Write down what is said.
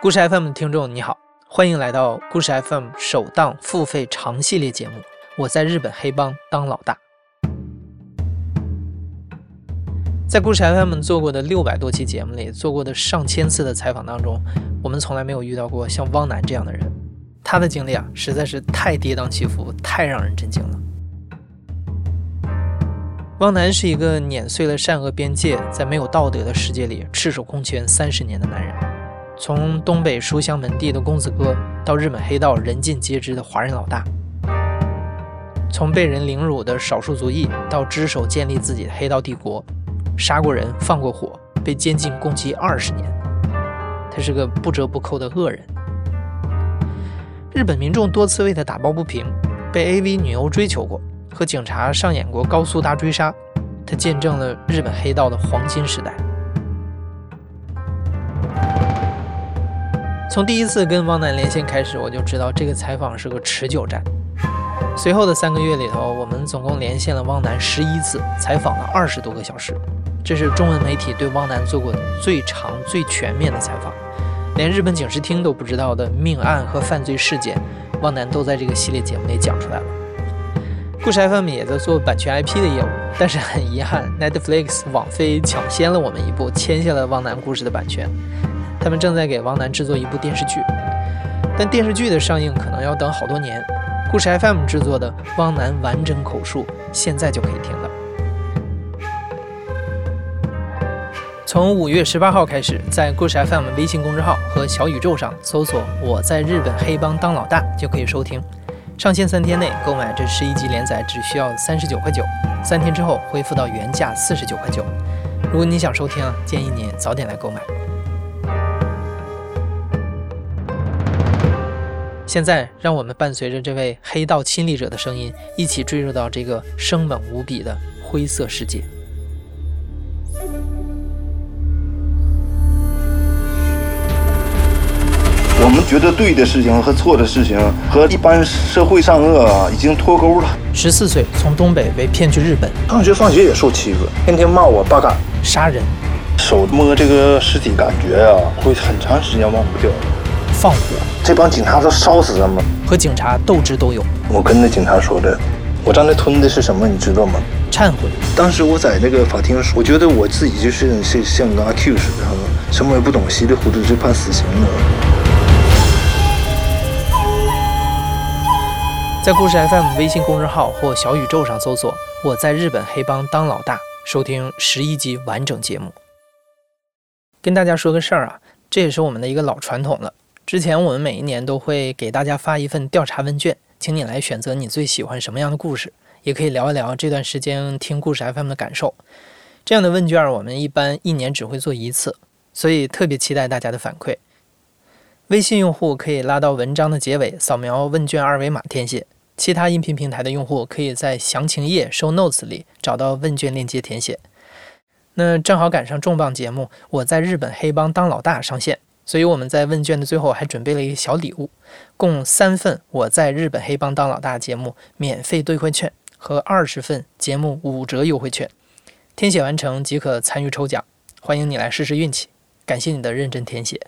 故事 FM 的听众你好，欢迎来到故事 FM 首档付费长系列节目。我在日本黑帮当老大。在故事 FM 做过的六百多期节目里，做过的上千次的采访当中，我们从来没有遇到过像汪楠这样的人。他的经历啊，实在是太跌宕起伏，太让人震惊了。汪楠是一个碾碎了善恶边界，在没有道德的世界里赤手空拳三十年的男人。从东北书香门第的公子哥，到日本黑道人尽皆知的华人老大；从被人凌辱的少数族裔，到只手建立自己的黑道帝国，杀过人，放过火，被监禁共计二十年。他是个不折不扣的恶人。日本民众多次为他打抱不平，被 AV 女优追求过，和警察上演过高速大追杀。他见证了日本黑道的黄金时代。从第一次跟汪楠连线开始，我就知道这个采访是个持久战。随后的三个月里头，我们总共连线了汪楠十一次，采访了二十多个小时。这是中文媒体对汪楠做过最长、最全面的采访。连日本警视厅都不知道的命案和犯罪事件，汪楠都在这个系列节目里讲出来了。故事 FM 也在做版权 IP 的业务，但是很遗憾，Netflix 网飞抢先了我们一步，签下了汪楠故事的版权。他们正在给汪楠制作一部电视剧，但电视剧的上映可能要等好多年。故事 FM 制作的汪楠完整口述，现在就可以听了。从五月十八号开始，在故事 FM 微信公众号和小宇宙上搜索“我在日本黑帮当老大”就可以收听。上线三天内购买这十一集连载只需要三十九块九，三天之后恢复到原价四十九块九。如果你想收听，建议你早点来购买。现在，让我们伴随着这位黑道亲历者的声音，一起坠入到这个生猛无比的灰色世界。我们觉得对的事情和错的事情，和一般社会善恶啊，已经脱钩了。十四岁从东北被骗去日本，上学放学也受欺负，天天骂我八嘎，杀人，手摸这个尸体，感觉啊，会很长时间忘不掉。放火，这帮警察都烧死他们，和警察斗智斗勇。我跟那警察说的，我刚才吞的是什么，你知道吗？忏悔。当时我在那个法庭，我觉得我自己就是像像个阿 Q 似的，什么也不懂，稀里糊涂就判死刑了。在故事 FM 微信公众号或小宇宙上搜索“我在日本黑帮当老大”，收听十一集完整节目。跟大家说个事儿啊，这也是我们的一个老传统了。之前我们每一年都会给大家发一份调查问卷，请你来选择你最喜欢什么样的故事，也可以聊一聊这段时间听故事 FM 的感受。这样的问卷我们一般一年只会做一次，所以特别期待大家的反馈。微信用户可以拉到文章的结尾，扫描问卷二维码填写。其他音频平台的用户可以在详情页 show notes 里找到问卷链接填写。那正好赶上重磅节目，我在日本黑帮当老大上线，所以我们在问卷的最后还准备了一个小礼物，共三份我在日本黑帮当老大节目免费兑换券和二十份节目五折优惠券。填写完成即可参与抽奖，欢迎你来试试运气。感谢你的认真填写。